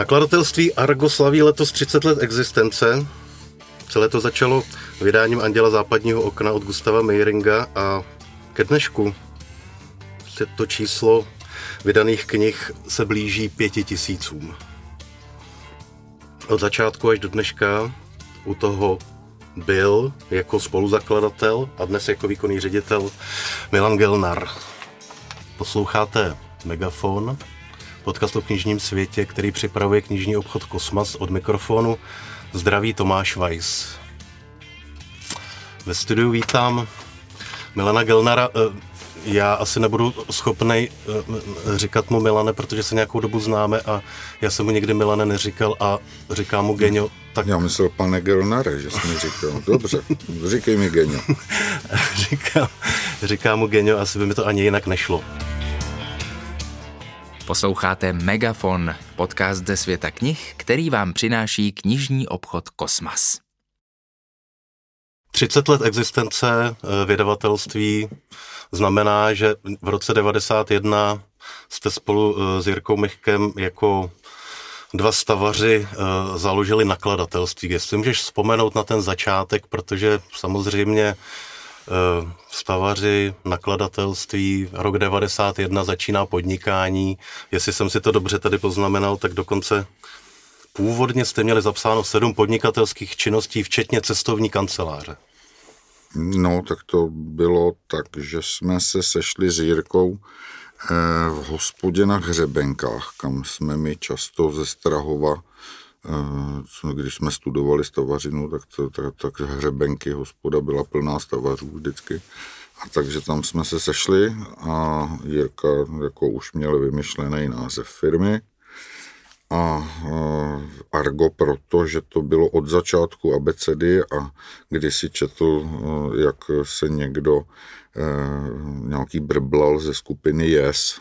Nakladatelství Argo slaví letos 30 let existence. Celé to začalo vydáním Anděla západního okna od Gustava Meiringa a ke dnešku to číslo vydaných knih se blíží pěti tisícům. Od začátku až do dneška u toho byl jako spoluzakladatel a dnes jako výkonný ředitel Milan Gelnar. Posloucháte Megafon, podcast o knižním světě, který připravuje knižní obchod Kosmas od mikrofonu. Zdraví Tomáš Weiss. Ve studiu vítám Milana Gelnara. Eh, já asi nebudu schopný eh, říkat mu Milane, protože se nějakou dobu známe a já jsem mu někdy Milane neříkal a říkám mu Genio. Tak... Já myslel pane Gelnare, že jsi mi říkal. Dobře, říkej mi Genio. říkám, říkám mu Genio, asi by mi to ani jinak nešlo. Posloucháte Megafon, podcast ze světa knih, který vám přináší knižní obchod Kosmas. 30 let existence eh, vydavatelství znamená, že v roce 91 jste spolu eh, s Jirkou Michkem jako dva stavaři eh, založili nakladatelství. Jestli můžeš vzpomenout na ten začátek, protože samozřejmě stavaři, nakladatelství, rok 91 začíná podnikání. Jestli jsem si to dobře tady poznamenal, tak dokonce původně jste měli zapsáno sedm podnikatelských činností, včetně cestovní kanceláře. No, tak to bylo tak, že jsme se sešli s Jirkou eh, v hospodě na Hřebenkách, kam jsme my často ze Strahova, eh, když jsme studovali stavařinu, tak, to, tak, tak Hřebenky hospoda byla plná stavařů vždycky. A takže tam jsme se sešli a Jirka jako už měl vymyšlený název firmy a Argo proto, že to bylo od začátku abecedy a když si četl, jak se někdo nějaký brblal ze skupiny Yes,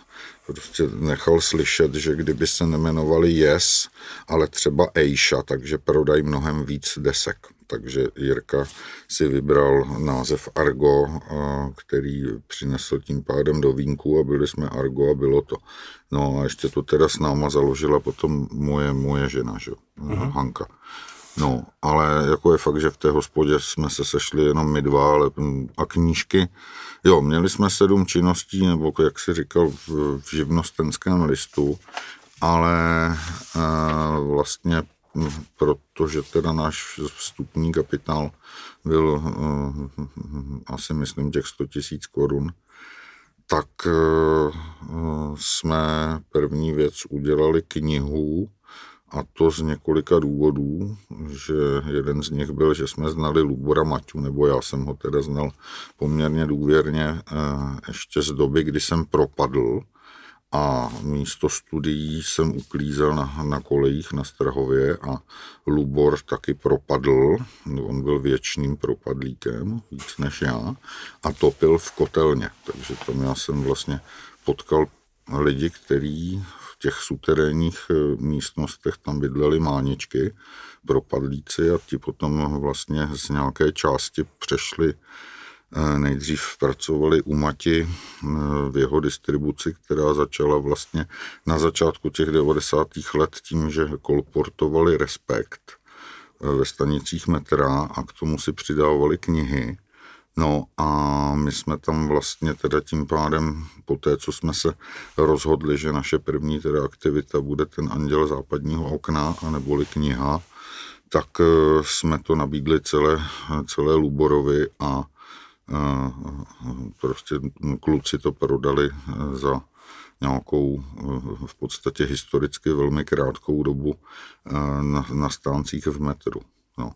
prostě nechal slyšet, že kdyby se nemenovali Yes, ale třeba Eisha, takže prodají mnohem víc desek takže Jirka si vybral název Argo, který přinesl tím pádem do vínku a byli jsme Argo a bylo to. No a ještě to teda s náma založila potom moje, moje žena, že? Uh-huh. Hanka. No, ale jako je fakt, že v té hospodě jsme se sešli jenom my dva, ale a knížky. Jo, měli jsme sedm činností, nebo jak si říkal, v, v živnostenském listu, ale e, vlastně protože teda náš vstupní kapitál byl uh, asi myslím těch 100 tisíc korun, tak uh, jsme první věc udělali knihu a to z několika důvodů, že jeden z nich byl, že jsme znali Lubora Maťu, nebo já jsem ho teda znal poměrně důvěrně uh, ještě z doby, kdy jsem propadl, a místo studií jsem uklízel na, na kolejích na Strahově a Lubor taky propadl, on byl věčným propadlíkem, víc než já, a topil v kotelně, takže tam já jsem vlastně potkal lidi, kteří v těch suterénních eh, místnostech tam bydleli máničky, propadlíci a ti potom vlastně z nějaké části přešli Nejdřív pracovali u Mati eh, v jeho distribuci, která začala vlastně na začátku těch 90. let tím, že kolportovali Respekt eh, ve stanicích metra a k tomu si přidávali knihy. No a my jsme tam vlastně teda tím pádem, po té, co jsme se rozhodli, že naše první teda aktivita bude ten Anděl západního okna, a neboli kniha, tak eh, jsme to nabídli celé, celé Luborovi a prostě kluci to prodali eh, za nějakou eh, v podstatě historicky velmi krátkou dobu eh, na, na stáncích v metru. No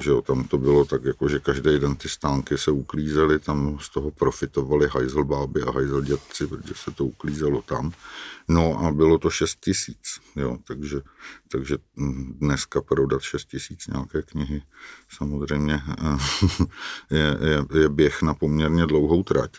že jo, tam to bylo tak, jako, že každý den ty stánky se uklízely, tam z toho profitovali hajzlbáby a hajzldětci, protože se to uklízelo tam. No a bylo to 6 tisíc, jo, takže, takže dneska prodat 6 tisíc nějaké knihy samozřejmě eh, je, je, je běh na poměrně dlouhou trať.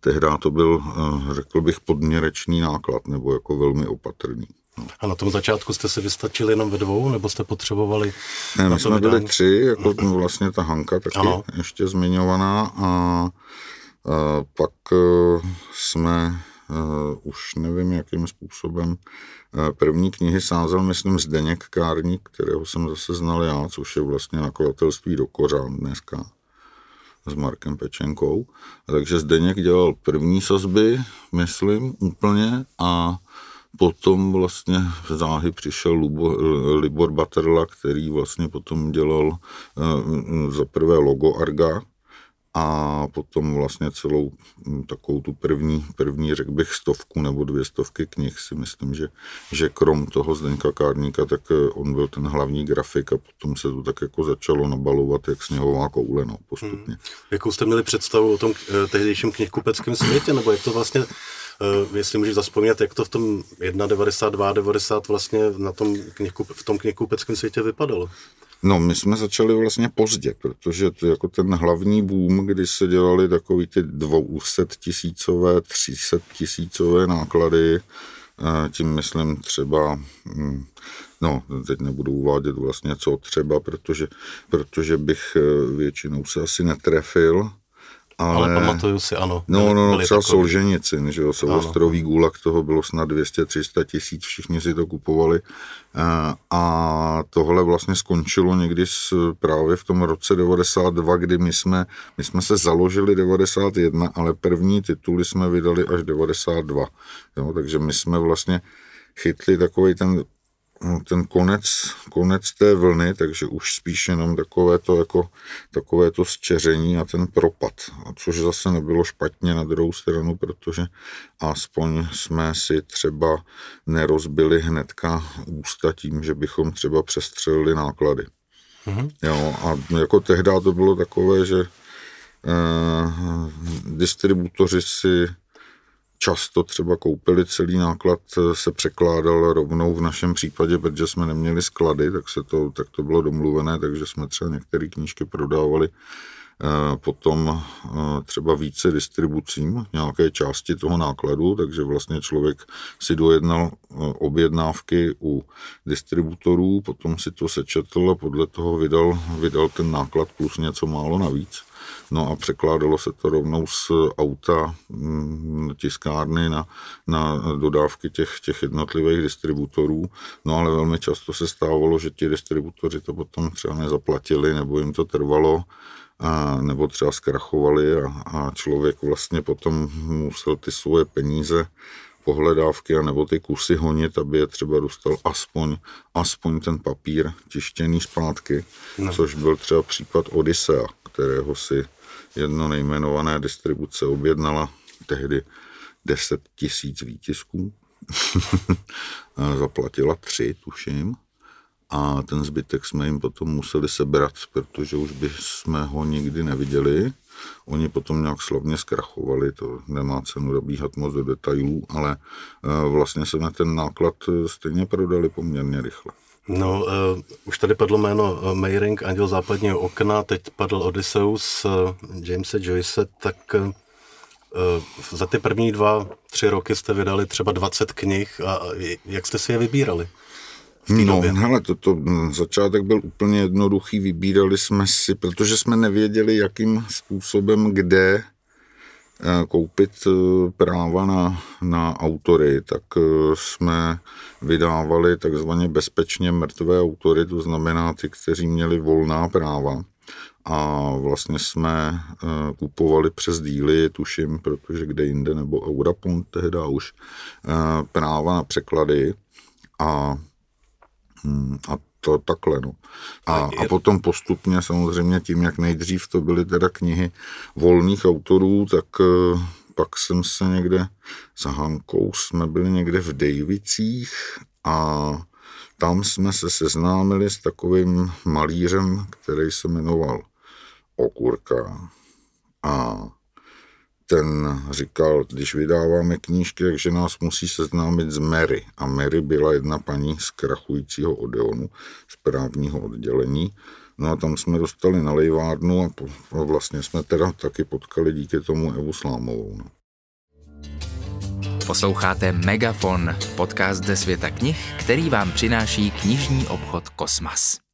Tehdy to byl, eh, řekl bych, podměrečný náklad, nebo jako velmi opatrný. No. A na tom začátku jste se vystačili jenom ve dvou, nebo jste potřebovali? Ne, my jsme byli tři, jako vlastně ta Hanka taky ano. ještě zmiňovaná a, a pak e, jsme už nevím, jakým způsobem. První knihy sázel, myslím, Zdeněk Kárník, kterého jsem zase znal já, což je vlastně nakladatelství do Kořán dneska s Markem Pečenkou. Takže Zdeněk dělal první sazby, myslím, úplně a potom vlastně záhy přišel Lubo, Libor Baterla, který vlastně potom dělal uh, za prvé logo Arga, a potom vlastně celou hm, takovou tu první, první řekl bych stovku nebo dvě stovky knih si myslím, že, že krom toho Zdeňka Kárníka, tak eh, on byl ten hlavní grafik a potom se to tak jako začalo nabalovat jak sněhová koule, no, postupně. Hmm. Jakou jste měli představu o tom eh, tehdejším knihkupeckém světě, nebo jak to vlastně jestli můžeš zaspomínat, jak to v tom 1,92, 90 vlastně na tom knihku, v tom knihkupeckém světě vypadalo. No, my jsme začali vlastně pozdě, protože to jako ten hlavní boom, kdy se dělali takový ty 200 tisícové, 300 tisícové náklady, tím myslím třeba, hm, no, teď nebudu uvádět vlastně co třeba, protože, protože bych e, většinou se asi netrefil, ale, ale pamatuju si, ano. No, no, no třeba takový. Solženicin, že jo, Silvestrový gulag, toho bylo snad 200-300 tisíc, všichni si to kupovali. A, a tohle vlastně skončilo někdy s, právě v tom roce 92, kdy my jsme, my jsme se založili 91, ale první tituly jsme vydali až 92. Jo, takže my jsme vlastně chytli takový ten ten konec, konec té vlny, takže už spíš jenom takové to, jako, takové to zčeření a ten propad. A což zase nebylo špatně na druhou stranu, protože aspoň jsme si třeba nerozbili hnedka ústa tím, že bychom třeba přestřelili náklady. Mm-hmm. Jo, a jako tehdy to bylo takové, že eh, distributoři si často třeba koupili celý náklad, eh, se překládal rovnou v našem případě, protože jsme neměli sklady, tak, se to, tak to bylo domluvené, takže jsme třeba některé knížky prodávali eh, potom eh, třeba více distribucím nějaké části toho nákladu, takže vlastně člověk si dojednal objednávky u distributorů, potom si to sečetl a podle toho vydal, vydal ten náklad plus něco málo navíc. No a překládalo se to rovnou z auta mm, tiskárny na, na dodávky těch, těch jednotlivých distributorů. No ale velmi často se stávalo, že ti distributoři to potom třeba nezaplatili nebo jim to trvalo a, nebo třeba zkrachovali a, a člověk vlastně potom musel ty svoje peníze pohledávky a nebo ty kusy honit, aby je třeba dostal aspoň, aspoň ten papír tištěný zpátky, no. což byl třeba případ Odyssea, kterého si jedno nejmenované distribuce objednala tehdy 10 tisíc výtisků. Zaplatila tři, tuším. A ten zbytek jsme jim potom museli sebrat, protože už by jsme ho nikdy neviděli. Oni potom nějak slavně zkrachovali, to nemá cenu dobíhat moc do detailů, ale eh, vlastně se na ten náklad eh, stejně prodali poměrně rychle. No, uh, už tady padlo jméno uh, Mayring, Anděl západního okna, teď padl Odysseus uh, Jamesa Joyce, tak uh, za ty první dva, tři roky jste vydali třeba 20 knih a jak jste si je vybírali? No, hele, to, to začátek byl úplně jednoduchý, vybírali jsme si, protože jsme nevěděli, jakým způsobem, kde Eh, koupit eh, práva na, na autory, tak eh, jsme vydávali takzvaně bezpečně mrtvé autory, to znamená ty, kteří měli volná práva. A vlastně jsme kupovali přes díly, tuším, protože kde jinde, nebo Eurapont tehdy už práva na překlady a, hm, a to takhle. No. A, a potom postupně samozřejmě tím, jak nejdřív to byly teda knihy volných autorů, tak eh, pak jsem se někde za Hankou, jsme byli někde v Dejvicích a tam jsme se seznámili s takovým malířem, který se jmenoval Okurka. A ten říkal, když vydáváme knížky, takže nás musí seznámit s Mary. A Mary byla jedna paní z krachujícího Odeonu, z právního oddělení. No a tam jsme dostali na lejvárnu a, po, a vlastně jsme teda taky potkali díky tomu Evu Slámovou. No. Posloucháte Megafon, podcast ze světa knih, který vám přináší knižní obchod Kosmas.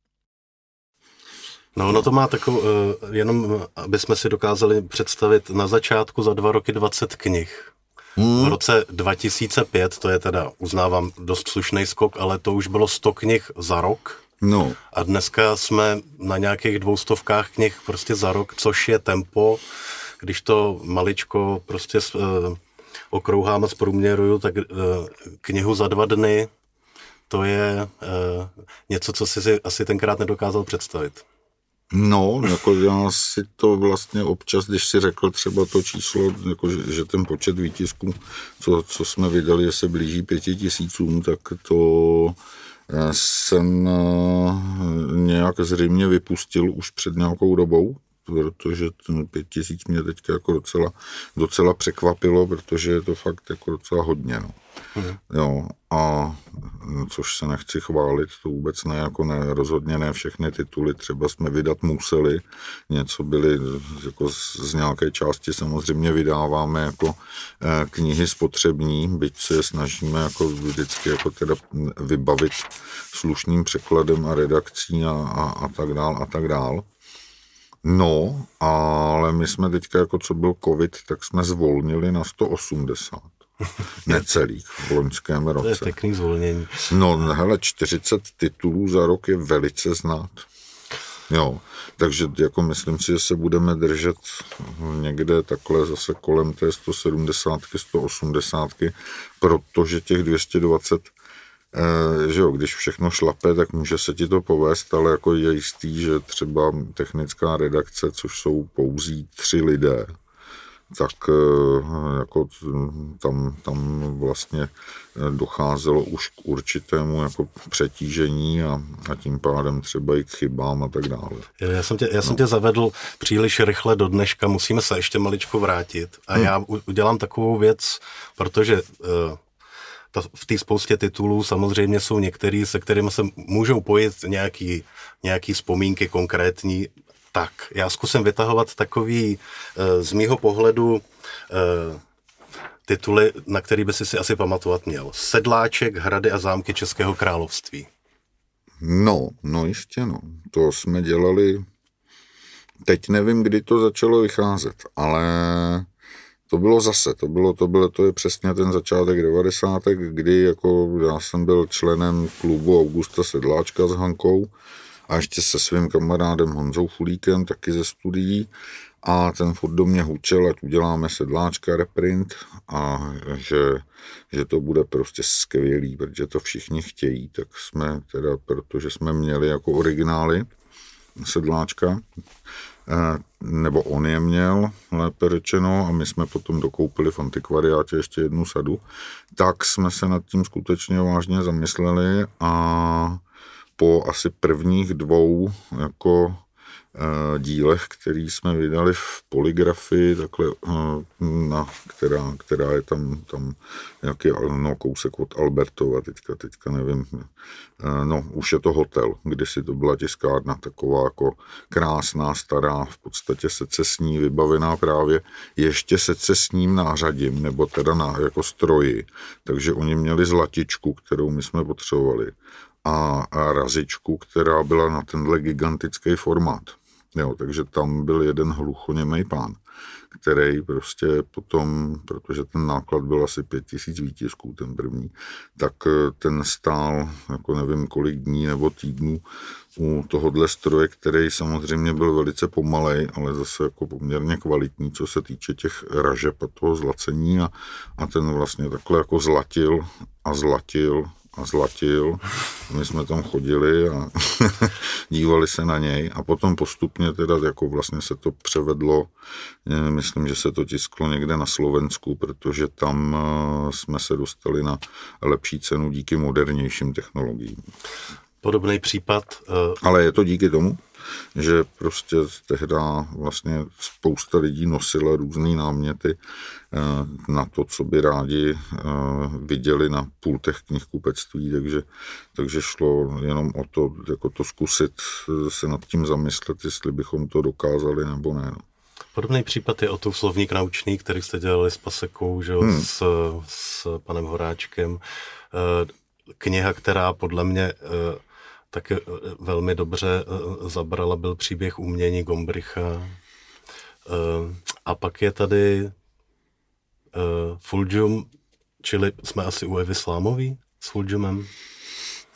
No ono to má takovou, eh, jenom aby jsme si dokázali představit na začátku za dva roky 20 knih. Hmm. V roce 2005, to je teda, uznávám, dost slušný skok, ale to už bylo 100 knih za rok. No. A dneska jsme na nějakých dvoustovkách knih prostě za rok, což je tempo, když to maličko prostě uh, okrouhám a zprůměruju, tak uh, knihu za dva dny, to je uh, něco, co si asi tenkrát nedokázal představit. No, jako já si to vlastně občas, když si řekl třeba to číslo, jako že, že ten počet výtisků, co, co jsme vydali, že se blíží pěti tisícům, tak to jsem nějak zřejmě vypustil už před nějakou dobou, protože ten pět tisíc mě teďka jako docela, docela překvapilo, protože je to fakt jako docela hodně. No. Hmm. Jo, a což se nechci chválit, to vůbec ne, jako ne, rozhodně ne všechny tituly, třeba jsme vydat museli, něco byly, jako z, z nějaké části samozřejmě vydáváme jako eh, knihy spotřební, byť se je snažíme jako vždycky jako teda vybavit slušným překladem a redakcí a, a, a tak dál a tak dál. No, ale my jsme teďka, jako co byl covid, tak jsme zvolnili na 180. Necelých v loňském roce. To je pěkný zvolnění. No, hele, 40 titulů za rok je velice znát. Jo, takže jako myslím si, že se budeme držet někde takhle zase kolem té 170, 180, protože těch 220 Eh, že jo, když všechno šlape, tak může se ti to povést, ale jako je jistý, že třeba technická redakce, což jsou pouzí tři lidé, tak eh, jako tam, tam vlastně eh, docházelo už k určitému jako přetížení a, a tím pádem třeba i k chybám a tak dále. Já jsem tě, já jsem no. tě zavedl příliš rychle do dneška, musíme se ještě maličko vrátit a hmm. já udělám takovou věc, protože ta, v té spoustě titulů samozřejmě jsou některý, se kterými se můžou pojít nějaký, nějaký vzpomínky konkrétní. Tak, já zkusím vytahovat takový eh, z mýho pohledu eh, tituly, na který by si si asi pamatovat měl. Sedláček, hrady a zámky Českého království. No, no jistě no. To jsme dělali, teď nevím, kdy to začalo vycházet, ale to bylo zase, to bylo, to bylo, to je přesně ten začátek 90. kdy jako já jsem byl členem klubu Augusta Sedláčka s Hankou a ještě se svým kamarádem Honzou Fulíkem, taky ze studií a ten furt do mě hučel, ať uděláme sedláčka reprint a že, že to bude prostě skvělý, protože to všichni chtějí, tak jsme teda, protože jsme měli jako originály sedláčka, nebo on je měl, lépe řečeno, a my jsme potom dokoupili v antikvariátě ještě jednu sadu, tak jsme se nad tím skutečně vážně zamysleli a po asi prvních dvou jako Eh, dílech, který jsme vydali v poligrafii, takhle, eh, na, která, která je tam, tam nějaký no, kousek od Albertova, teďka, teďka nevím, eh, no už je to hotel, kdysi to byla tiskárna taková jako krásná, stará, v podstatě secesní, vybavená právě ještě secesním nářadím, nebo teda na, jako stroji, takže oni měli zlatičku, kterou my jsme potřebovali a, razičku, která byla na tenhle gigantický formát. Jo, takže tam byl jeden hluchoněmej pán, který prostě potom, protože ten náklad byl asi pět tisíc výtisků, ten první, tak eh, ten stál jako nevím kolik dní nebo týdnů u tohohle stroje, který samozřejmě byl velice pomalej, ale zase jako poměrně kvalitní, co se týče těch ražeb a toho zlacení a, a ten vlastně takhle jako zlatil a zlatil a zlatil. My jsme tam chodili a dívali se na něj a potom postupně teda jako vlastně se to převedlo, eh, myslím, že se to tisklo někde na Slovensku, protože tam eh, jsme se dostali na lepší cenu díky modernějším technologiím. Podobný případ. Uh... Ale je to díky tomu, že prostě tehdy vlastně spousta lidí nosila různé náměty eh, na to, co by rádi eh, viděli na pultech knihkupectví, takže, takže šlo jenom o to, jako to zkusit eh, se nad tím zamyslet, jestli bychom to dokázali nebo ne. No. Podobný případ je o tu slovník naučný, který jste dělali s Pasekou, že hmm. s, s panem Horáčkem. Kniha, která podle mě taky eh, velmi dobře eh, zabrala, byl příběh umění Gombricha. Eh, a pak je tady Fulgium, čili jsme asi u Evy Slámový s Fulgiumem?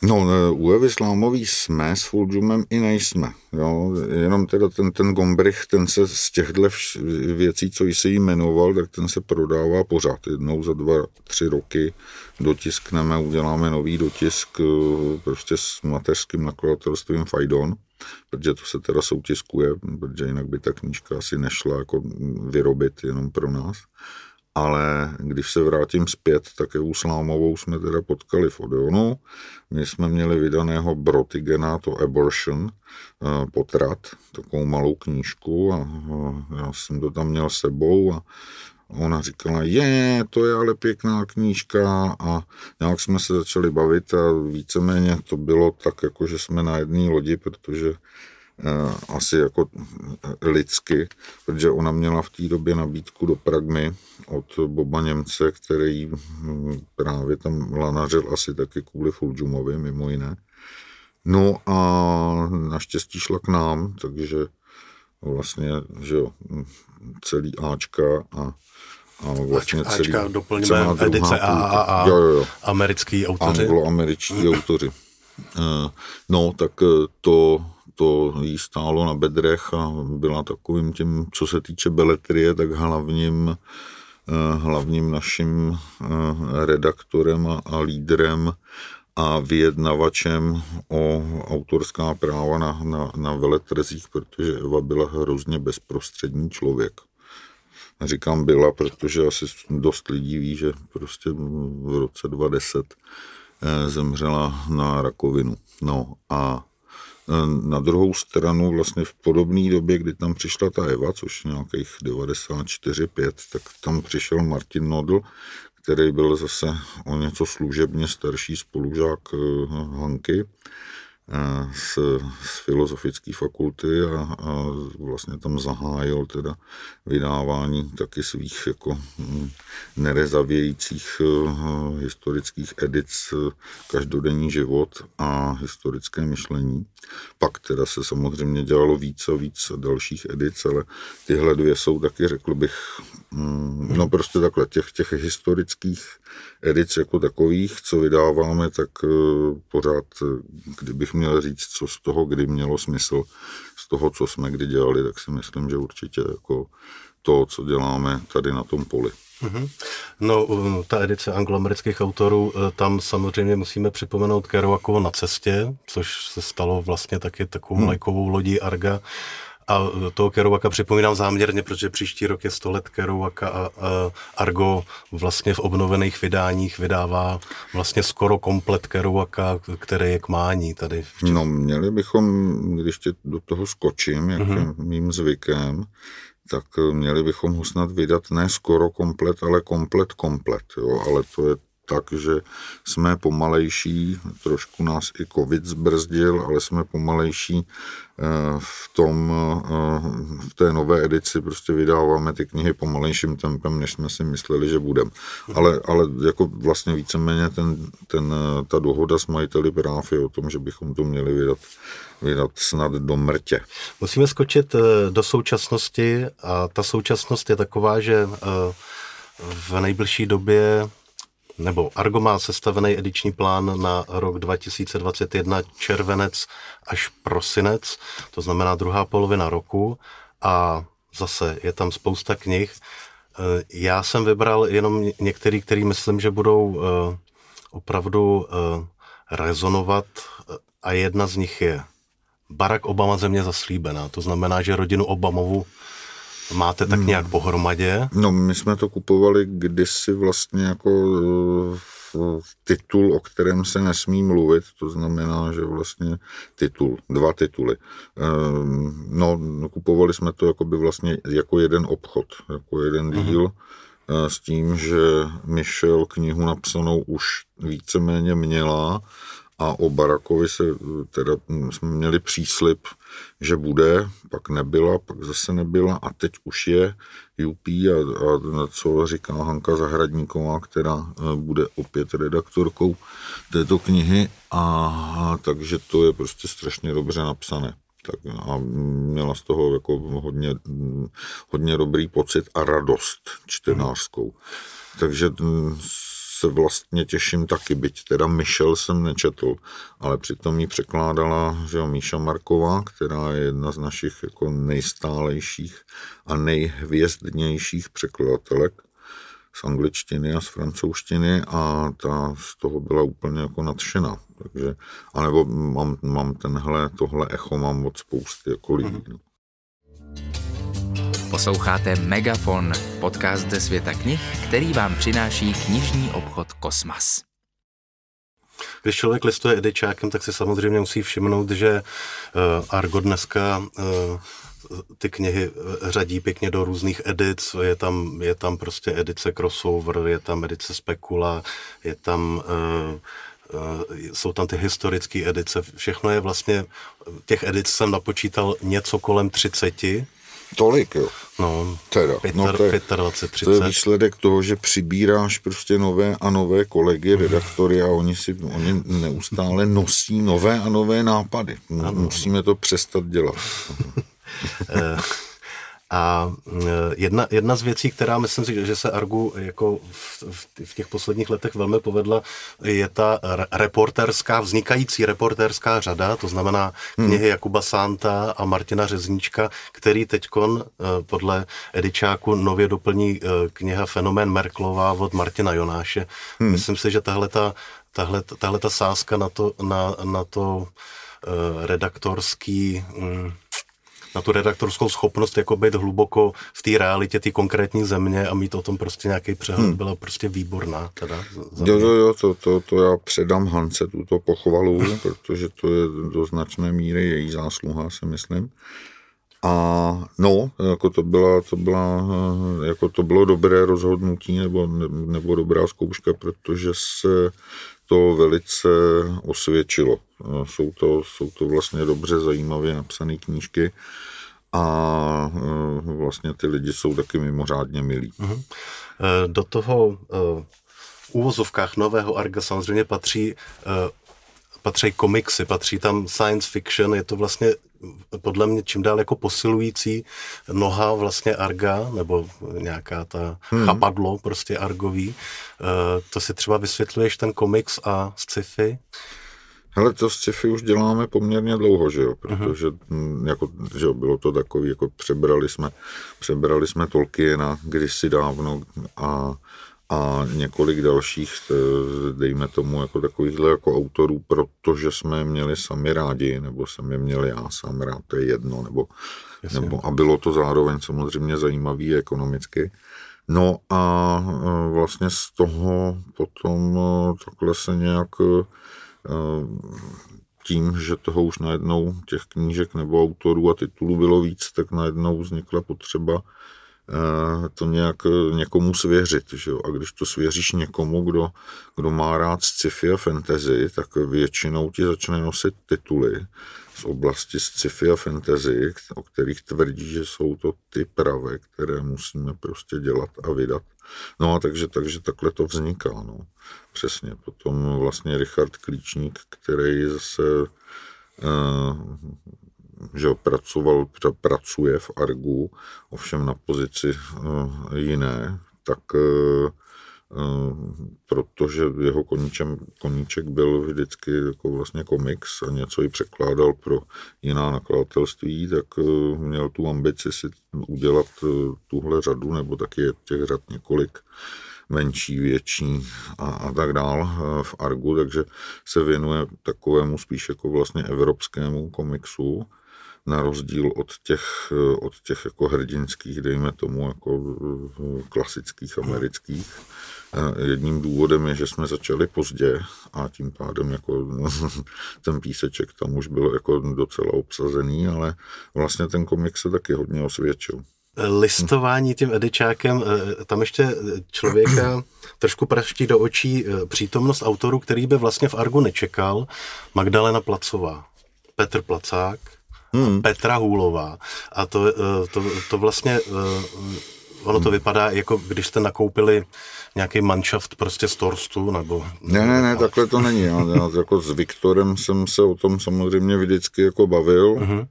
No, u Evy Slámový jsme, s Fulgiumem i nejsme. Jo. Jenom teda ten, ten Gombrich, ten se z těchto věcí, co jsi jí jmenoval, tak ten se prodává pořád. Jednou za dva, tři roky dotiskneme, uděláme nový dotisk eh, prostě s mateřským nakladatelstvím Fajdon, protože to se teda soutiskuje, protože jinak by ta knížka asi nešla jako vyrobit jenom pro nás ale když se vrátím zpět, tak u Slámovou jsme teda potkali v Odeonu. My jsme měli vydaného Brotigena, to Abortion, eh, potrat, takovou malou knížku a já jsem to tam měl sebou a ona říkala, je, to je ale pěkná knížka a nějak jsme se začali bavit a víceméně to bylo tak, jako že jsme na jedné lodi, protože asi jako eh, lidsky, protože ona měla v té době nabídku do Pragmy od Boba Němce, který hm, právě tam lanařil asi taky kvůli Fuljumovi, mimo jiné. No a naštěstí šla k nám, takže vlastně, že jo, celý Ačka a a vlastně Ačka, celý, Ačka doplňme edice AAA, jo, jo, jo. americký autoři. Angloameričtí autoři. Eh, no, tak to to jí stálo na bedrech a byla takovým tím, co se týče beletrie, tak hlavním, eh, hlavním naším eh, redaktorem a, lídrem a vyjednavačem o autorská práva na, na, na veletrzích, protože Eva byla hrozně bezprostřední člověk. Říkám byla, protože asi dost lidí ví, že prostě v roce 2010 eh, zemřela na rakovinu. No a na druhou stranu vlastně v podobné době, kdy tam přišla ta Eva, což nějakých 94-5, tak tam přišel Martin Nodl, který byl zase o něco služebně starší spolužák eh, Hanky z, z filozofické fakulty a, a vlastně tam zahájil teda vydávání taky svých jako hm, nerezavějících uh, historických edic uh, každodenní život a historické myšlení. Pak teda se samozřejmě dělalo víc a víc dalších edic, ale tyhle dvě jsou taky, řekl bych, um, no prostě takhle, těch, těch historických edic jako takových, co vydáváme, tak uh, pořád, kdybych měl říct, co z toho kdy mělo smysl, z toho, co jsme kdy dělali, tak si myslím, že určitě jako to, co děláme tady na tom poli. Mm-hmm. No, ta edice angloamerických autorů, e, tam samozřejmě musíme připomenout Kerouakovo na cestě, což se stalo vlastně taky takovou hmm. lajkovou lodí Arga. A toho Kerouaka připomínám záměrně, protože příští rok je 100 let Kerouaka a, a Argo vlastně v obnovených vydáních vydává vlastně skoro komplet Kerouaka, který je k mání tady. No, měli bychom, když tě do toho skočím, jak mm-hmm. mým zvykem, tak měli bychom ho snad vydat ne skoro komplet, ale komplet komplet, jo, ale to je tak, že jsme pomalejší, trošku nás i covid zbrzdil, ale jsme pomalejší eh, v tom, eh, v té nové edici prostě vydáváme ty knihy pomalejším tempem, než jsme si mysleli, že budeme. Ale, ale jako vlastně víceméně ten, ten, ta dohoda s majiteli práv je o tom, že bychom to měli vydat, vydat snad do mrtě. Musíme skočit eh, do současnosti a ta současnost je taková, že v nejbližší době nebo Argo má sestavený ediční plán na rok 2021 červenec až prosinec, to znamená druhá polovina roku a zase je tam spousta knih. Eh, já jsem vybral jenom některý, který myslím, že budou eh, opravdu eh, rezonovat a jedna z nich je Barack Obama země zaslíbená. To znamená, že rodinu Obamovu máte tak nějak pohromadě? No, my jsme to kupovali kdysi vlastně jako uh, titul, o kterém se nesmí mluvit, to znamená, že vlastně titul, dva tituly. Uh, no, kupovali jsme to jako by vlastně jako jeden obchod, jako jeden mhm. díl, uh-huh. s tím, že Michel knihu napsanou už víceméně měla a o Barakovi se teda jsme měli příslip, že bude, pak nebyla, pak zase nebyla a teď už je UP a, a co říká Hanka Zahradníková, která e, bude opět redaktorkou této knihy a, a takže to je prostě strašně dobře napsané. Tak a měla z toho jako hodně, hodně dobrý pocit a radost čtenářskou. Takže se vlastně těším taky, byť teda Michel jsem nečetl, ale přitom ji překládala že jo, Míša Marková, která je jedna z našich jako nejstálejších a nejhvězdnějších překladatelek z angličtiny a z francouzštiny a ta z toho byla úplně jako nadšená. Takže, anebo mám, mám tenhle, tohle echo mám od spousty jako lidí. Mm-hmm. Posloucháte Megafon, podcast ze světa knih, který vám přináší knižní obchod Kosmas. Když člověk listuje edičákem, tak si samozřejmě musí všimnout, že uh, Argo dneska uh, ty knihy řadí pěkně do různých edic, je tam, je tam prostě edice crossover, je tam edice spekula, je tam jsou tam ty historické edice, všechno je vlastně, těch edic jsem napočítal něco kolem 30, Tolik, jo. No, teda, Pět, no to, je, 25, 30. to je výsledek toho, že přibíráš prostě nové a nové kolegy, redaktory a oni si oni neustále nosí nové a nové nápady. Ano. Musíme to přestat dělat. A eh, jedna, jedna z věcí, která myslím si, že se Argu jako v, v těch posledních letech velmi povedla, je ta reporterská, vznikající reporterská řada, to znamená hmm. knihy Jakuba Santa a Martina Řezníčka, který teďkon eh, podle Edičáku nově doplní kniha Fenomén Merklová od Martina Jonáše. Hmm. Myslím si, že tahle ta, tahle, tahle ta sázka na to, na, na to redaktorský mm, na tu redaktorskou schopnost jako být hluboko v té realitě té konkrétní země a mít o tom prostě nějaký přehled hmm. byla prostě výborná. Teda jo, jo, jo, to, to, to já předám Hance tuto pochvalu, protože to je do značné míry její zásluha, si myslím. A no, jako to, byla, to, byla, jako to bylo dobré rozhodnutí nebo, nebo dobrá zkouška, protože se to velice osvědčilo. Jsou to, jsou to vlastně dobře zajímavě napsané knížky a e, vlastně ty lidi jsou taky mimořádně milí. Uh-huh. Do toho v úvozovkách nového Arga samozřejmě patří patří komiksy, patří tam science fiction, je to vlastně podle mě čím dál jako posilující noha vlastně Arga, nebo nějaká ta hmm. chapadlo prostě Argový. To si třeba vysvětluješ ten komiks a sci-fi? Hele, to sci-fi už děláme poměrně dlouho, že jo, protože uh-huh. jako, že jo, bylo to takový, jako přebrali jsme, přebrali jsme Tolkiena kdysi dávno a, a několik dalších, eh, dejme tomu, jako takovýchhle jako autorů, protože jsme je měli sami rádi, nebo jsem je měl já sám rád, to je jedno, nebo, nebo a bylo to zároveň samozřejmě zajímavý ekonomicky. No a eh, vlastně z toho potom takhle se nějak Eh, tím, že toho už najednou těch knížek nebo autorů a titulů bylo víc, tak najednou vznikla potřeba eh, to nějak eh, někomu svěřit. Že jo? A když to svěříš někomu, kdo, kdo má rád sci-fi a fantasy, tak většinou ti začne nosit tituly z oblasti sci-fi a fantasy, o kterých tvrdí, že jsou to ty pravé, které musíme prostě dělat a vydat. No a takže, takže takhle to vzniká. No. Přesně. Potom vlastně Richard Klíčník, který zase uh, že pracoval, pracuje v Argu, ovšem na pozici uh, jiné, tak uh, protože jeho koníčem, koníček byl vždycky jako vlastně komiks a něco i překládal pro jiná nakladatelství, tak měl tu ambici si udělat tuhle řadu, nebo taky je těch řad několik, menší, větší a, a tak dál v Argu, takže se věnuje takovému spíš jako vlastně evropskému komiksu, na rozdíl od těch, od těch jako hrdinských, dejme tomu, jako klasických amerických. Jedním důvodem je, že jsme začali pozdě a tím pádem jako ten píseček tam už byl jako docela obsazený, ale vlastně ten komik se taky hodně osvědčil listování tím edičákem, eh, tam ještě člověka trošku praští do očí eh, přítomnost autorů, který by vlastně v Argu nečekal. Magdalena Placová, Petr Placák, hmm. Petra Hůlová. A to, eh, to, to vlastně, ono to hmm. vypadá, jako když jste nakoupili nějaký manšaft prostě z Torstu, nebo... Ne, ne, ne, takhle to není. Já, já jako s Viktorem jsem se o tom samozřejmě vždycky jako bavil. Uh-huh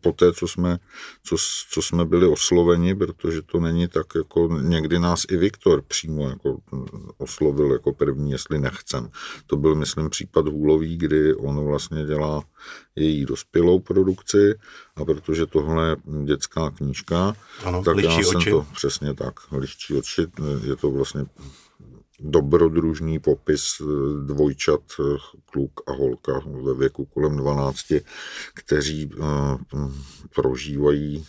po té, co jsme, co, co jsme byli osloveni, protože to není tak, jako někdy nás i Viktor přímo jako oslovil jako první, jestli nechcem. To byl, myslím, případ Hůlový, kdy on vlastně dělá její dospělou produkci a protože tohle je dětská knížka, ano, tak já jsem oči. to přesně tak, liščí oči, je to vlastně dobrodružný popis eh, dvojčat, eh, kluk a holka ve věku kolem 12, kteří eh, prožívají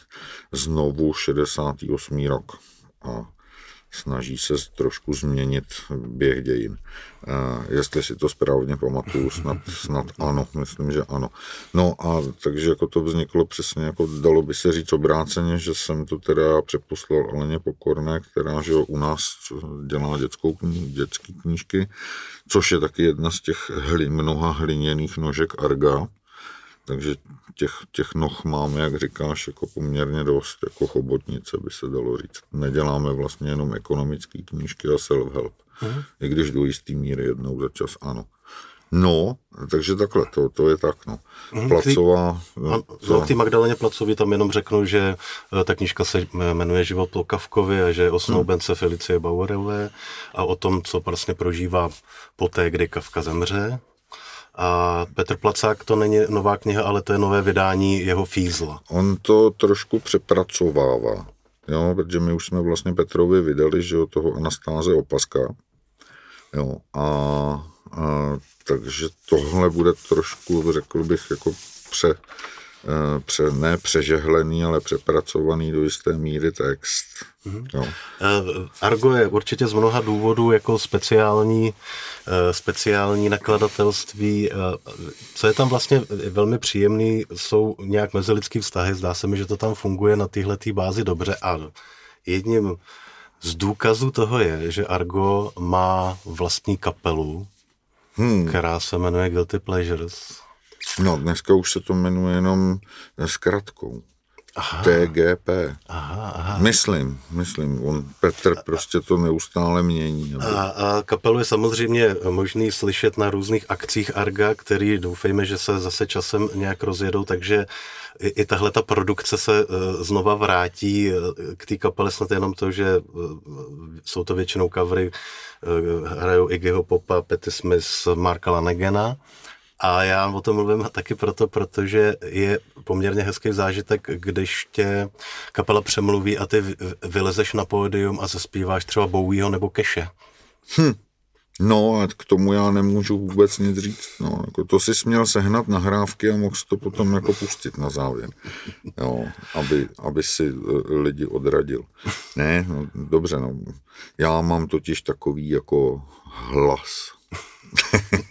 znovu 68. rok. A snaží se trošku změnit běh dějin. Jestli si to správně pamatuju, snad, snad ano, myslím, že ano. No a takže jako to vzniklo přesně, jako dalo by se říct obráceně, že jsem to teda přeposlal Aleně Pokorné, která že u nás dělá dětskou kni- dětské knížky, což je taky jedna z těch hli, mnoha hliněných nožek Arga, takže těch, těch noh máme, jak říkáš, jako poměrně dost, jako chobotnice by se dalo říct. Neděláme vlastně jenom ekonomické knížky a self-help. Mm. I když do jistý míry jednou za čas ano. No, takže takhle, to, to je tak, no. Mm, Placová... No, to... K té Magdaleně Placovi tam jenom řeknu, že eh, ta knížka se jmenuje Život po Kavkovi a že je o snoubence hmm. Felicie Bauerové a o tom, co vlastně prožívá poté, kdy Kavka zemře, a Petr Placák to není nová kniha, ale to je nové vydání jeho Fízla. On to trošku přepracovává, jo, protože my už jsme vlastně Petrovi vydali, že toho Anastáze Opaska, jo, a, a takže tohle bude trošku, řekl bych, jako pře, pře, ne přežehlený, ale přepracovaný do jisté míry text. Mm-hmm. Eh, Argo je určitě z mnoha důvodů jako speciální, eh, speciální nakladatelství. Co je tam vlastně velmi příjemný, jsou nějak mezilidský vztahy. Zdá se mi, že to tam funguje na téhle bázi dobře a jedním z důkazů toho je, že Argo má vlastní kapelu, hmm. která se jmenuje Guilty Pleasures. No, dneska už se to jmenuje jenom zkratkou. Aha. TGP. Aha, aha. Myslím, myslím. On, Petr prostě to neustále mění. Aby... A, a kapelu je samozřejmě možný slyšet na různých akcích Arga, který doufejme, že se zase časem nějak rozjedou, takže i, i tahle ta produkce se uh, znova vrátí uh, k té kapele snad jenom to, že uh, jsou to většinou covery, hrajou Iggyho Popa, Petty Smith, Marka Lanegena a já o tom mluvím taky proto, protože je poměrně hezký zážitek, když tě kapela přemluví a ty vylezeš na pódium a zaspíváš třeba Bowieho nebo Keše. Hm. No, a k tomu já nemůžu vůbec nic říct. No, jako to si směl sehnat nahrávky a mohl to potom jako pustit na závěr, jo, aby, aby si e, lidi odradil. Ne, no, dobře, no. Já mám totiž takový jako hlas,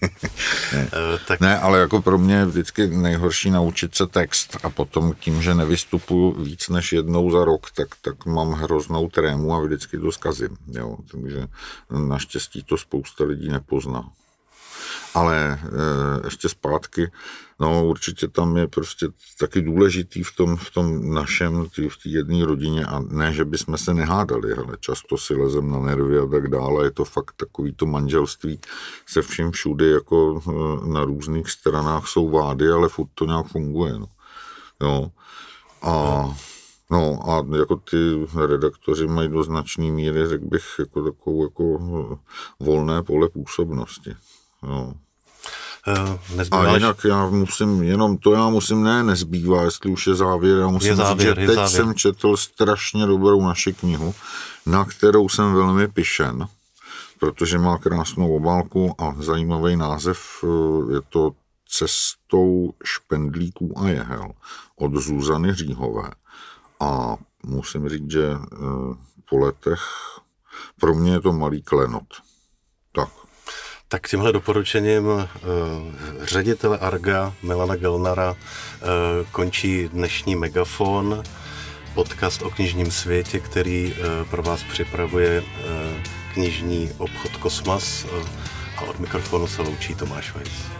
ne. Eh, tak... ne, ale jako pro mě je vždycky nejhorší naučit se text a potom tím, že nevystupuju víc než jednou za rok, tak, tak mám hroznou trému a vždycky to zkazím. Jo? Takže naštěstí to spousta lidí nepozná. Ale e, ještě zpátky, no určitě tam je prostě taky důležitý v tom, v tom našem, v té jedné rodině a ne, že bychom se nehádali, ale často si lezem na nervy a tak dále, je to fakt takový to manželství se vším všude jako e, na různých stranách jsou vády, ale furt to nějak funguje, no. Jo. A No a jako ty redaktoři mají do značné míry, řekl bych, jako takovou jako volné pole působnosti. No. Uh, a jinak já musím, jenom to já musím, ne, nezbývá, jestli už je závěr, já musím je závěr, říct, že teď závěr. jsem četl strašně dobrou naši knihu, na kterou jsem velmi pišen, protože má krásnou obálku a zajímavý název, eh, je to Cestou špendlíků a jehel od Zuzany Říhové. A musím říct, že eh, po letech pro mě je to malý klenot. Tak. Tímhle doporučením uh, ředitele Arga Milana Gelnara uh, končí dnešní megafon, podcast o knižním světě, který uh, pro vás připravuje knižní obchod Kosmas a od mikrofonu se loučí Tomáš Weiss.